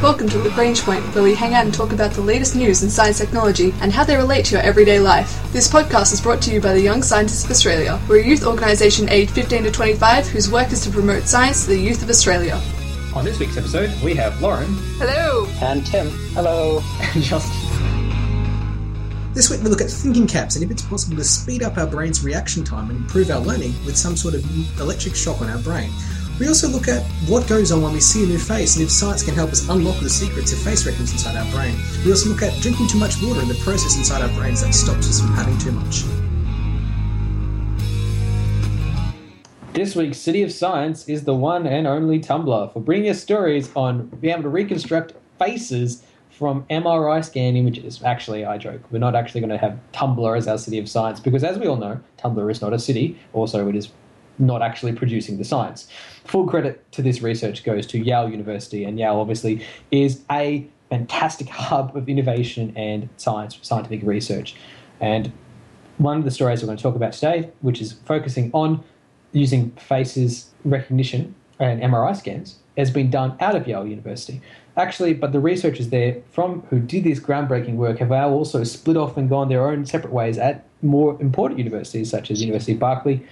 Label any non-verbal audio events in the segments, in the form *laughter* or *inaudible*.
Welcome to Lagrange Point, where we hang out and talk about the latest news in science technology and how they relate to your everyday life. This podcast is brought to you by the Young Scientists of Australia. We're a youth organisation aged 15 to 25 whose work is to promote science to the youth of Australia. On this week's episode, we have Lauren Hello! And Tim. Hello. *laughs* and Justin. This week we look at thinking caps and if it's possible to speed up our brain's reaction time and improve our learning with some sort of electric shock on our brain. We also look at what goes on when we see a new face and if science can help us unlock the secrets of face recognition inside our brain. We also look at drinking too much water and the process inside our brains that stops us from having too much. This week's City of Science is the one and only Tumblr for bringing us stories on being able to reconstruct faces from MRI scan images. Actually, I joke. We're not actually going to have Tumblr as our City of Science because, as we all know, Tumblr is not a city. Also, it is not actually producing the science. Full credit to this research goes to Yale University, and Yale obviously is a fantastic *laughs* hub of innovation and science, scientific research. And one of the stories we're going to talk about today, which is focusing on using faces recognition and MRI scans, has been done out of Yale University. Actually, but the researchers there from who did this groundbreaking work have now also split off and gone their own separate ways at more important universities such as University of Berkeley,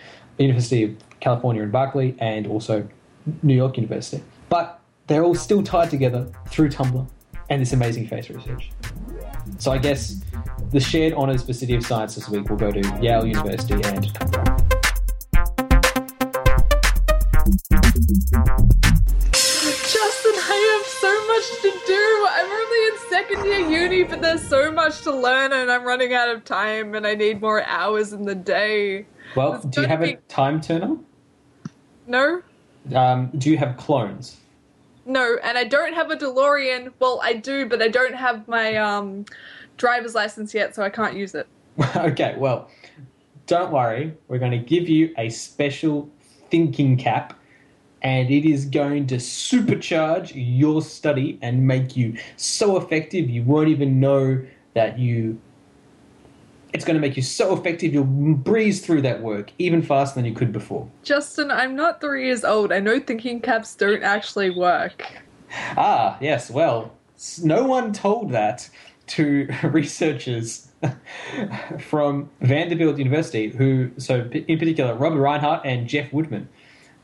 University of California in Berkeley, and also New York University. But they're all still tied together through Tumblr and this amazing face research. So I guess the shared honours for City of Science this week will go to Yale University and Tumblr. Justin, I have so much to do. I'm only in second year uni, but there's so much to learn, and I'm running out of time, and I need more hours in the day. Well, do you have a time turner? No? Um, do you have clones? No, and I don't have a DeLorean. Well, I do, but I don't have my um, driver's license yet, so I can't use it. *laughs* okay, well, don't worry. We're going to give you a special thinking cap, and it is going to supercharge your study and make you so effective you won't even know that you. It's going to make you so effective you'll breeze through that work even faster than you could before. Justin, I'm not three years old. I know thinking caps don't actually work. Ah, yes, well, no one told that to *laughs* researchers *laughs* from Vanderbilt University, who, so in particular, Robert Reinhart and Jeff Woodman,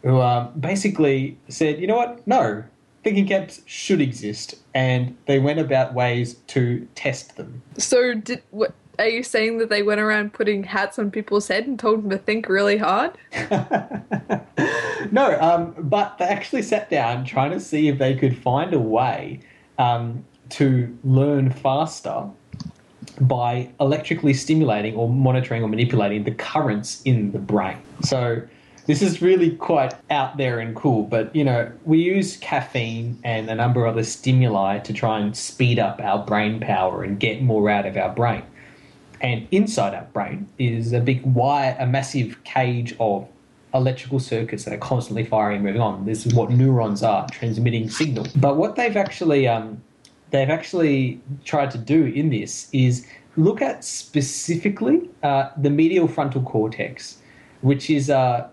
who um, basically said, you know what, no, thinking caps should exist, and they went about ways to test them. So, did what? Are you saying that they went around putting hats on people's head and told them to think really hard? *laughs* no, um, but they actually sat down trying to see if they could find a way um, to learn faster by electrically stimulating or monitoring or manipulating the currents in the brain. So this is really quite out there and cool, but you know, we use caffeine and a number of other stimuli to try and speed up our brain power and get more out of our brain. And inside our brain is a big wire, a massive cage of electrical circuits that are constantly firing and moving on. This is what neurons are, transmitting signal. But what they've actually um, they've actually tried to do in this is look at specifically uh, the medial frontal cortex, which is uh,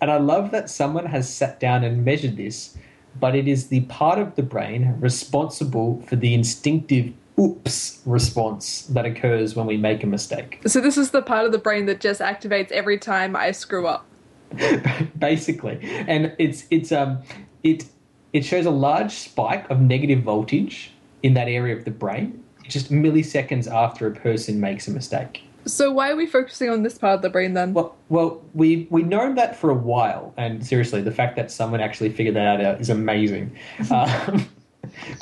and I love that someone has sat down and measured this, but it is the part of the brain responsible for the instinctive oops response that occurs when we make a mistake. So, this is the part of the brain that just activates every time I screw up. *laughs* basically and it's it's um it it shows a large spike of negative voltage in that area of the brain just milliseconds after a person makes a mistake So, why are we focusing on this part of the brain then? well well we we've known that for a while and seriously the fact that someone actually figured that out is amazing *laughs* um,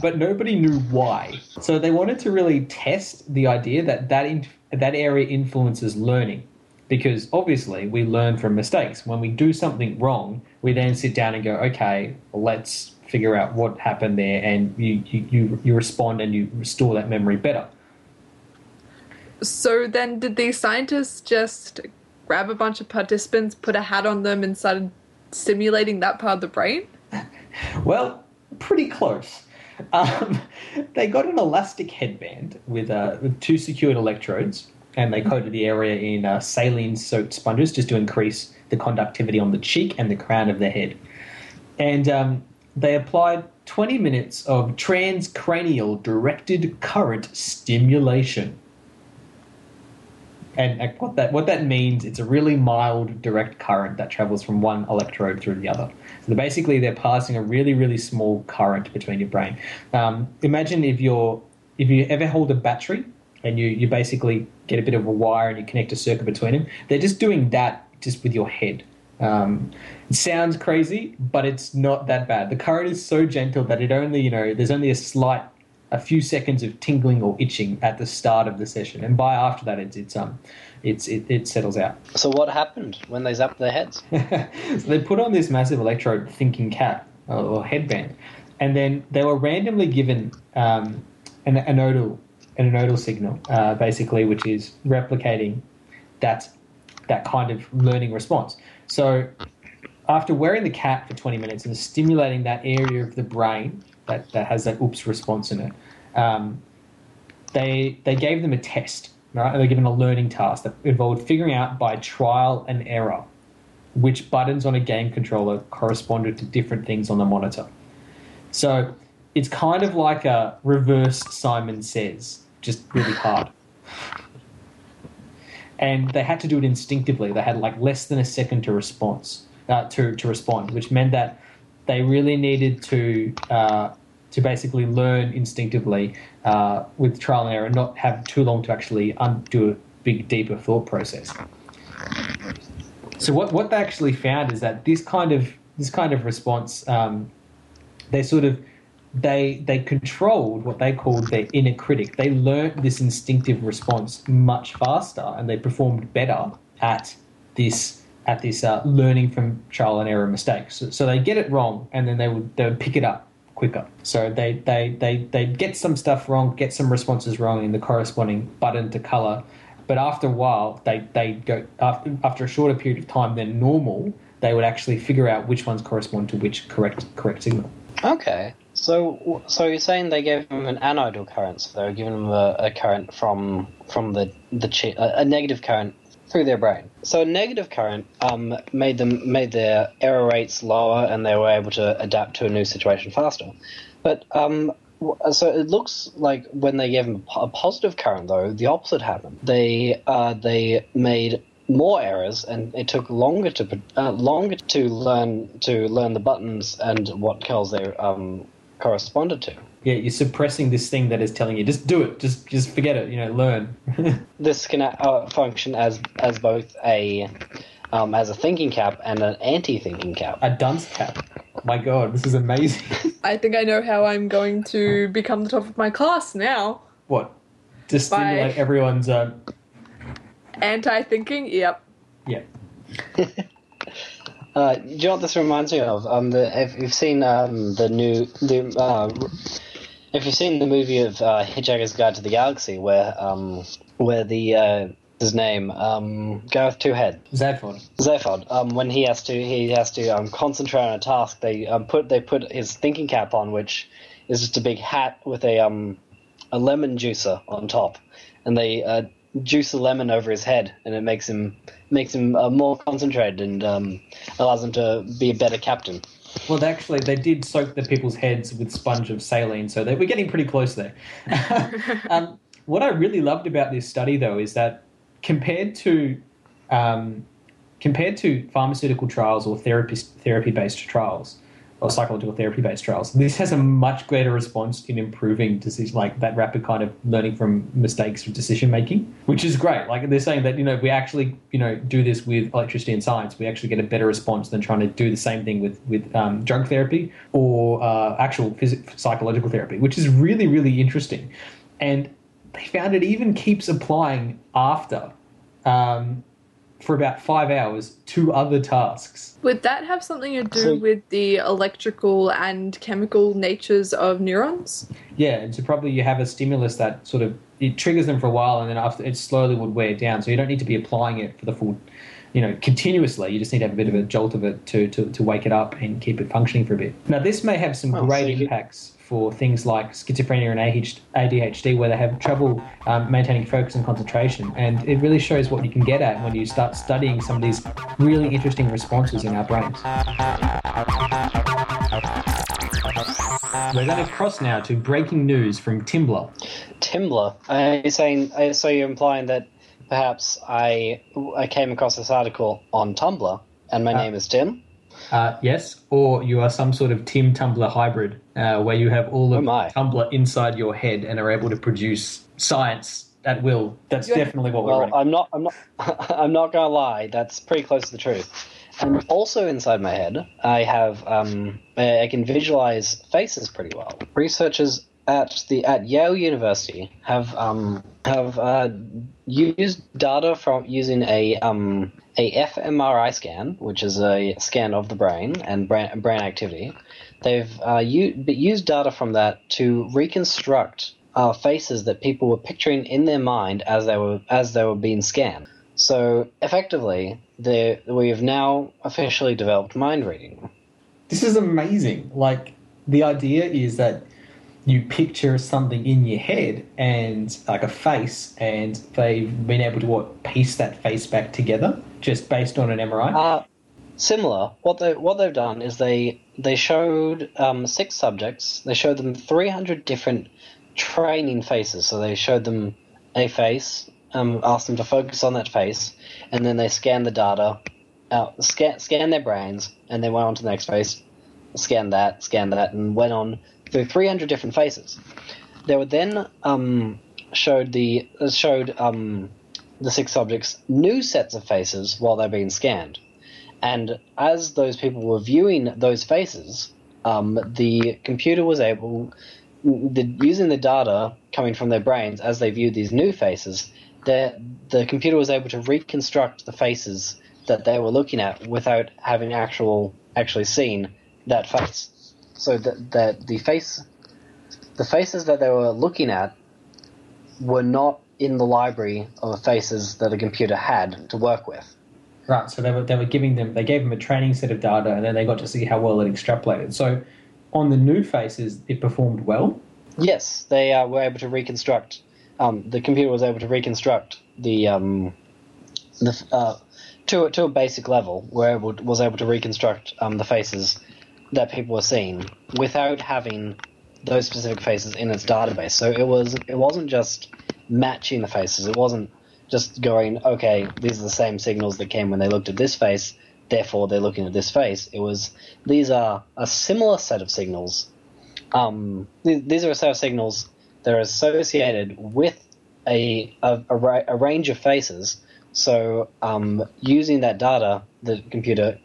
but nobody knew why so they wanted to really test the idea that that in, that area influences learning because obviously we learn from mistakes. When we do something wrong, we then sit down and go, okay, let's figure out what happened there, and you, you, you, respond and you restore that memory better. So, then did these scientists just grab a bunch of participants, put a hat on them, and started stimulating that part of the brain? *laughs* Well, pretty close. Um, *laughs* they got an elastic headband with, uh, with two secured electrodes, and they coated the area in uh, saline soaked sponges just to increase the conductivity on the cheek and the crown of the head. And um, they applied 20 minutes of transcranial directed current stimulation. And what that what that means, it's a really mild direct current that travels from one electrode through the other. So basically, they're passing a really really small current between your brain. Um, imagine if you're if you ever hold a battery and you you basically get a bit of a wire and you connect a circuit between them. They're just doing that just with your head. Um, it sounds crazy, but it's not that bad. The current is so gentle that it only, you know, there's only a slight, a few seconds of tingling or itching at the start of the session, and by after that, it's it's um, it's it, it settles out. So what happened when they zapped their heads? *laughs* so they put on this massive electrode thinking cap or, or headband, and then they were randomly given um, an anodal an anodal signal, uh, basically, which is replicating that that kind of learning response. So after wearing the cap for 20 minutes and stimulating that area of the brain that, that has that oops response in it, um, they, they gave them a test, right? They were given a learning task that involved figuring out by trial and error which buttons on a game controller corresponded to different things on the monitor. So it's kind of like a reverse Simon Says, just really hard and they had to do it instinctively. They had like less than a second to response uh, to to respond, which meant that they really needed to uh, to basically learn instinctively uh, with trial and error, and not have too long to actually undo a big deeper thought process. So what what they actually found is that this kind of this kind of response, um, they sort of they they controlled what they called their inner critic. They learnt this instinctive response much faster, and they performed better at this at this uh, learning from trial and error mistakes. So, so they get it wrong, and then they would they would pick it up quicker. So they they they they get some stuff wrong, get some responses wrong in the corresponding button to color, but after a while, they they go after after a shorter period of time than normal. They would actually figure out which ones correspond to which correct correct signal. Okay. So, so you're saying they gave him an anodal current, so they were giving him a, a current from from the the a, a negative current through their brain. So a negative current um, made them made their error rates lower, and they were able to adapt to a new situation faster. But um, so it looks like when they gave them a positive current, though, the opposite happened. They uh, they made more errors, and it took longer to uh, longer to learn to learn the buttons and what colors they um, corresponded to. Yeah, you're suppressing this thing that is telling you just do it, just just forget it, you know, learn. *laughs* this can uh, function as as both a um, as a thinking cap and an anti-thinking cap. A dunce cap. My God, this is amazing. *laughs* I think I know how I'm going to become the top of my class now. What? To stimulate By... everyone's. Uh... Anti-thinking. Yep. Yeah. *laughs* Uh, do you know what this reminds me of? Um, the, if you've seen um, the new the uh, if you've seen the movie of uh, Hitchhiker's Guide to the Galaxy, where um, where the uh, his name um, Gareth Two Head Zaphod Zaphod um, when he has to he has to um, concentrate on a task. They um, put they put his thinking cap on, which is just a big hat with a um a lemon juicer on top, and they uh, juice a lemon over his head, and it makes him makes him uh, more concentrated and um, allows him to be a better captain. Well, actually, they did soak the people's heads with sponge of saline, so they were getting pretty close there. *laughs* um, what I really loved about this study, though, is that compared to um, compared to pharmaceutical trials or therapy therapy based trials, or psychological therapy based trials. This has a much greater response in improving decision, like that rapid kind of learning from mistakes of decision making, which is great. Like they're saying that you know we actually you know do this with electricity and science, we actually get a better response than trying to do the same thing with with um, drug therapy or uh, actual phys- psychological therapy, which is really really interesting. And they found it even keeps applying after. Um, for about five hours to other tasks. Would that have something to do so, with the electrical and chemical natures of neurons? Yeah, and so probably you have a stimulus that sort of it triggers them for a while, and then after it slowly would wear down. So you don't need to be applying it for the full, you know, continuously. You just need to have a bit of a jolt of it to to, to wake it up and keep it functioning for a bit. Now this may have some oh, great so impacts for things like schizophrenia and ADHD, where they have trouble um, maintaining focus and concentration. And it really shows what you can get at when you start studying some of these really interesting responses in our brains. We're going to cross now to breaking news from Timbler. Timbler. Are you saying? So you're implying that perhaps I I came across this article on Tumblr, and my Uh, name is Tim. Uh, yes, or you are some sort of Tim Tumblr hybrid, uh, where you have all Oh of my. Tumblr inside your head and are able to produce science at will. That's You're- definitely what we're Well, running. I'm not. I'm not. *laughs* I'm not gonna lie. That's pretty close to the truth. And also inside my head, I have. Um, I I can visualize faces pretty well. Researchers at the at Yale University have um, have uh, used data from using a um, a fMRI scan, which is a scan of the brain and brain, brain activity. They've uh, u- used data from that to reconstruct uh, faces that people were picturing in their mind as they were as they were being scanned. So effectively, we have now officially developed mind reading. This is amazing. Like the idea is that you picture something in your head and like a face, and they've been able to what piece that face back together just based on an MRI. Uh, similar. What they what they've done is they they showed um, six subjects. They showed them 300 different training faces. So they showed them a face, um, asked them to focus on that face, and then they scanned the data, out, scan scan their brains, and then went on to the next face, scanned that, scanned that, and went on through 300 different faces. They were then um, showed the uh, showed um, the six subjects new sets of faces while they're being scanned. And as those people were viewing those faces, um, the computer was able, the, using the data coming from their brains as they viewed these new faces, the, the computer was able to reconstruct the faces that they were looking at without having actual actually seen that face. So that, that the face, the faces that they were looking at, were not in the library of faces that a computer had to work with. Right, so they were they were giving them they gave them a training set of data and then they got to see how well it extrapolated. So on the new faces it performed well. Yes, they uh, were able to reconstruct. Um, the computer was able to reconstruct the um, the uh, to a- to a basic level. Were able was able to reconstruct um, the faces that people were seeing without having those specific faces in its database. So it was it wasn't just matching the faces. It wasn't just going okay. These are the same signals that came when they looked at this face. Therefore, they're looking at this face. It was these are a similar set of signals um, th- these are a set of signals that are associated with a, a, a, ra- a range of faces. So, um, using that data, the computer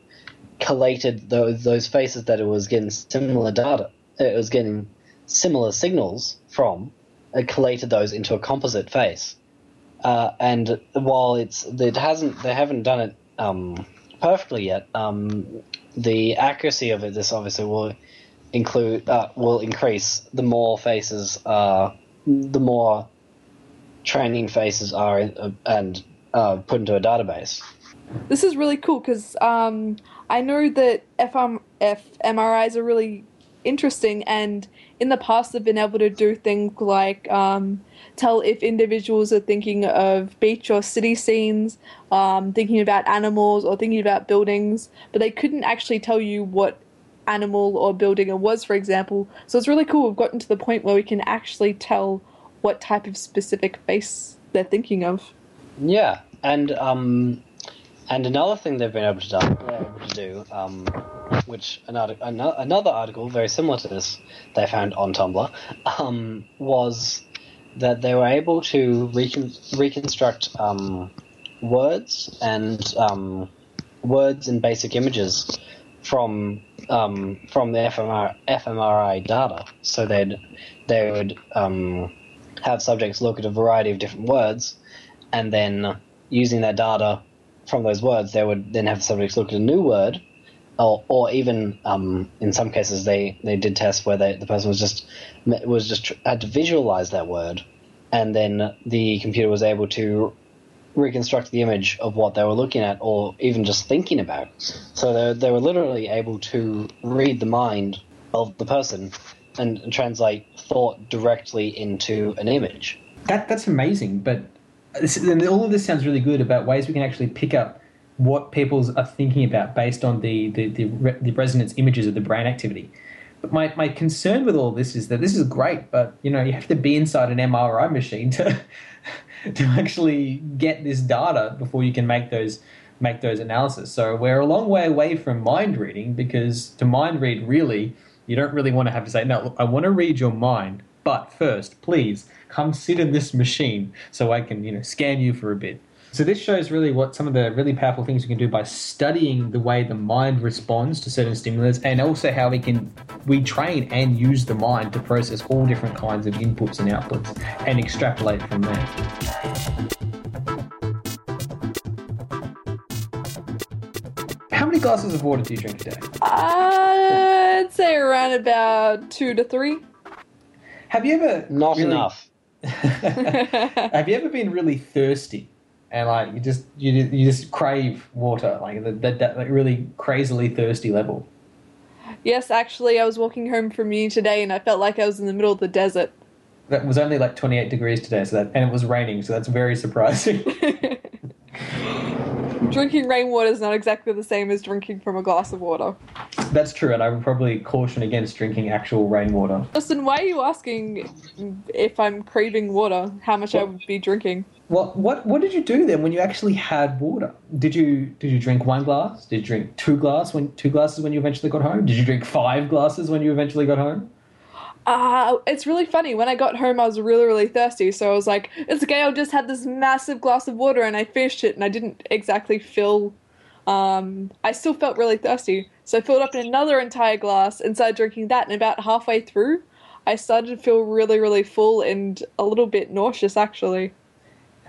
collated those, those faces that it was getting similar data, it was getting similar signals from, it collated those into a composite face. Uh, and while it's it hasn't they haven't done it um, perfectly yet, um, the accuracy of it this obviously will include uh, will increase the more faces uh, the more training faces are uh, and uh, put into a database. This is really cool because um, I know that FM, fMRIs are really interesting, and in the past they've been able to do things like um, tell if individuals are thinking of beach or city scenes, um, thinking about animals, or thinking about buildings, but they couldn't actually tell you what animal or building it was, for example. So it's really cool we've gotten to the point where we can actually tell what type of specific face they're thinking of. Yeah, and um, and another thing they've been able to do, able to do um, which another ano- another article very similar to this they found on Tumblr, um, was that they were able to recon- reconstruct um, words and um, words and basic images from um, from the FMR- fMRI data. So they'd they would um, have subjects look at a variety of different words, and then using that data from those words, they would then have the subjects look at a new word, or, or even um, in some cases they, they did tests where they, the person was just was just had to visualize that word, and then the computer was able to reconstruct the image of what they were looking at or even just thinking about. So they, they were literally able to read the mind of the person and, and translate thought directly into an image. That that's amazing, but this, and all of this sounds really good about ways we can actually pick up what people are thinking about based on the the, the, re, the resonance images of the brain activity. But my, my concern with all this is that this is great, but you know you have to be inside an MRI machine to *laughs* to actually get this data before you can make those make those analysis. So we're a long way away from mind reading because to mind read really you don't really want to have to say no. Look, I want to read your mind, but first, please come sit in this machine so I can you know scan you for a bit. So this shows really what some of the really powerful things we can do by studying the way the mind responds to certain stimulus, and also how we can we train and use the mind to process all different kinds of inputs and outputs and extrapolate from there. How many glasses of water do you drink a day? I'd say around about two to three. Have you ever Not really- enough. *laughs* *laughs* Have you ever been really thirsty and like you just you, you just crave water like that that, that like really crazily thirsty level? Yes, actually, I was walking home from uni today and I felt like I was in the middle of the desert. That was only like 28 degrees today, so that and it was raining, so that's very surprising. *laughs* Drinking rainwater is not exactly the same as drinking from a glass of water. that's true, and I would probably caution against drinking actual rainwater. Listen, why are you asking if I'm craving water, how much I would be drinking? Well, what what did you do then when you actually had water? Did you did you drink one glass? Did you drink two glass when two glasses when you eventually got home? Did you drink five glasses when you eventually got home? Uh, it's really funny. When I got home, I was really, really thirsty. So I was like, it's okay, I'll just have this massive glass of water. And I finished it, and I didn't exactly feel. Um, I still felt really thirsty. So I filled up another entire glass and started drinking that. And about halfway through, I started to feel really, really full and a little bit nauseous, actually.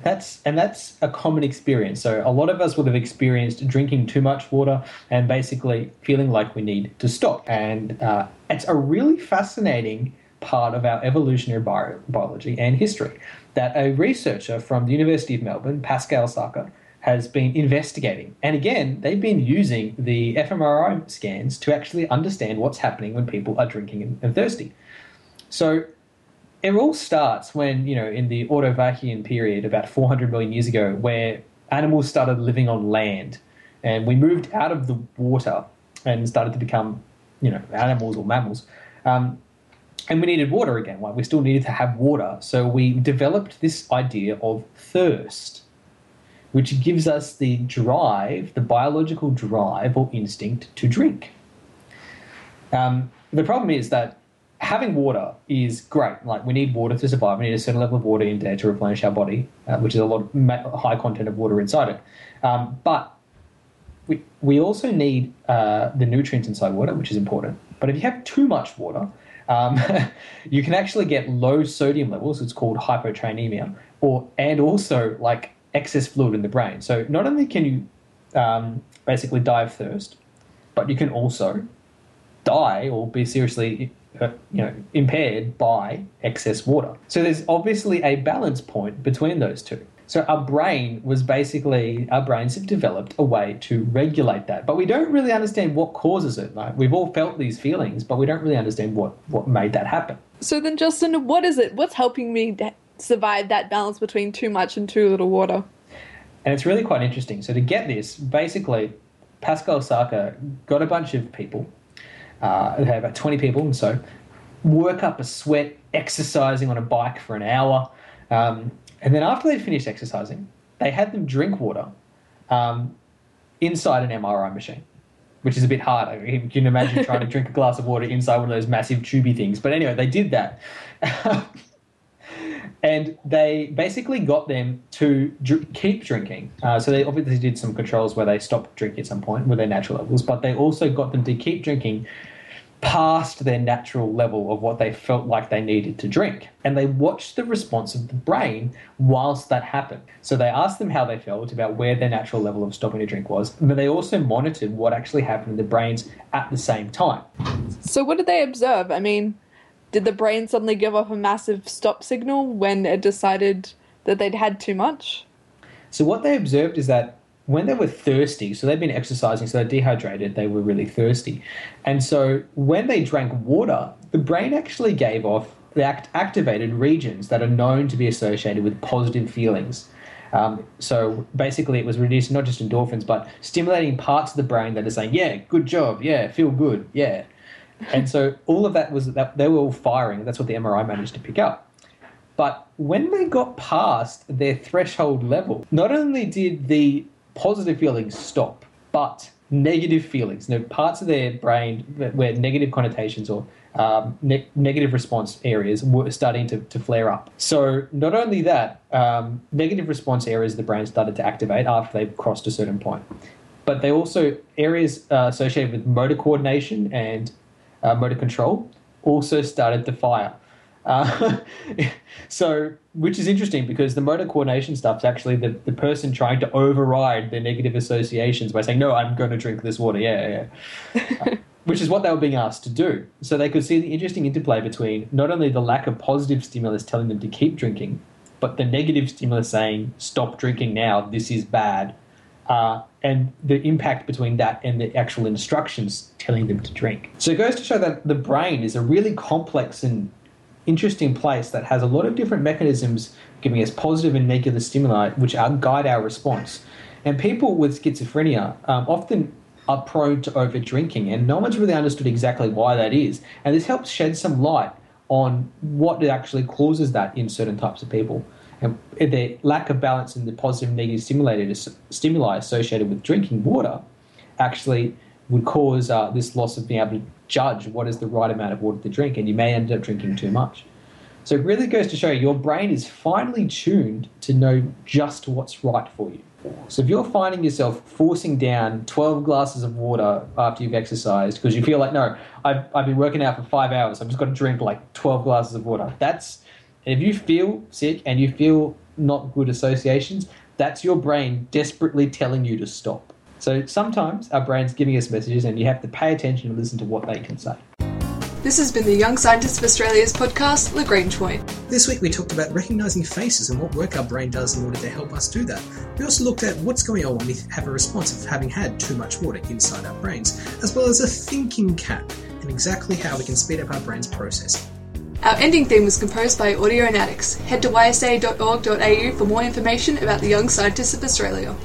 That's and that's a common experience. So a lot of us would have experienced drinking too much water and basically feeling like we need to stop. And uh, it's a really fascinating part of our evolutionary bio- biology and history that a researcher from the University of Melbourne, Pascal Saker, has been investigating. And again, they've been using the fMRI scans to actually understand what's happening when people are drinking and thirsty. So it all starts when you know in the Ordovician period about 400 million years ago where animals started living on land and we moved out of the water and started to become you know animals or mammals um, and we needed water again we still needed to have water. So we developed this idea of thirst which gives us the drive the biological drive or instinct to drink. Um, the problem is that having water is great. Like we need water to survive. We need a certain level of water in there to replenish our body, uh, which is a lot of high content of water inside it. Um, but we we also need uh, the nutrients inside water, which is important. But if you have too much water, um, *laughs* you can actually get low sodium levels. It's called hyponatremia, or and also like excess fluid in the brain. So not only can you um, basically die of thirst, but you can also die or be seriously uh, you know impaired by excess water. So there's obviously a balance point between those two. So our brain was basically our brains have developed a way to regulate that, but we don't really understand what causes it. Like we've all felt these feelings, but we don't really understand what what made that happen. So then, Justin, what is it? What's helping me survive that balance between too much and too little water? And it's really quite interesting. So to get this, basically, Pascal Saker got a bunch of people, uh, they had about 20 people, and so work up a sweat, exercising on a bike for an hour. Um, and then after they'd finished exercising, they had them drink water um, inside an MRI machine, which is a bit hard. I mean, You can imagine trying to *laughs* drink a glass of water inside one of those massive tubey things. But anyway, they did that. *laughs* and they basically got them to dr- keep drinking. Uh, so they obviously did some controls where they stopped drinking at some point with their natural levels, but they also got them to keep drinking past their natural level of what they felt like they needed to drink. And they watched the response of the brain whilst that happened. So they asked them how they felt about where their natural level of stopping to drink was, but they also monitored what actually happened in the brains at the same time. So what did they observe? I mean, did the brain suddenly give off a massive stop signal when it decided that they'd had too much? So what they observed is that when they were thirsty, so they'd been exercising, so they're dehydrated, they were really thirsty. And so when they drank water, the brain actually gave off the act- activated regions that are known to be associated with positive feelings. Um, so basically, it was reducing not just endorphins, but stimulating parts of the brain that are saying, yeah, good job, yeah, feel good, yeah. and so all of that was that they were all firing. That's what the MRI managed to pick up. But when they got past their threshold level, not only did the positive feelings stop, but negative feelings, you know, parts of their brain where negative connotations or um, ne- negative response areas were starting to, to flare up. So, not only that, um, negative response areas of the brain started to activate after they've crossed a certain point, but they also, areas uh, associated with motor coordination and uh, motor control also started to fire. Uh, *laughs* so, which is interesting because the motor coordination stuff is actually the, the person trying to override their negative associations by saying, No, I'm going to drink this water. Yeah, yeah. *laughs* which is what they were being asked to do. So they could see the interesting interplay between not only the lack of positive stimulus telling them to keep drinking, but the negative stimulus saying, Stop drinking now, this is bad. Uh, and the impact between that and the actual instructions telling them to drink. So it goes to show that the brain is a really complex and interesting place that has a lot of different mechanisms giving us positive and negative stimuli which are, guide our response. And people with schizophrenia um, often are prone to over drinking, and no one's really understood exactly why that is. And this helps shed some light on what actually causes that in certain types of people. And the lack of balance in the positive and negative stimuli associated with drinking water actually would cause uh, this loss of being able to judge what is the right amount of water to drink, and you may end up drinking too much. So it really goes to show your brain is finely tuned to know just what's right for you. So if you're finding yourself forcing down 12 glasses of water after you've exercised because you feel like, no, I've, I've been working out for five hours, I've just got to drink like 12 glasses of water. That's, if you feel sick and you feel not good associations, that's your brain desperately telling you to stop. So sometimes our brain's giving us messages and you have to pay attention and listen to what they can say. This has been the Young Scientists of Australia's podcast, Lagrange Point. This week we talked about recognising faces and what work our brain does in order to help us do that. We also looked at what's going on when we have a response of having had too much water inside our brains, as well as a thinking cap, and exactly how we can speed up our brain's processing. Our ending theme was composed by Audionautics. Head to ysa.org.au for more information about the Young Scientists of Australia.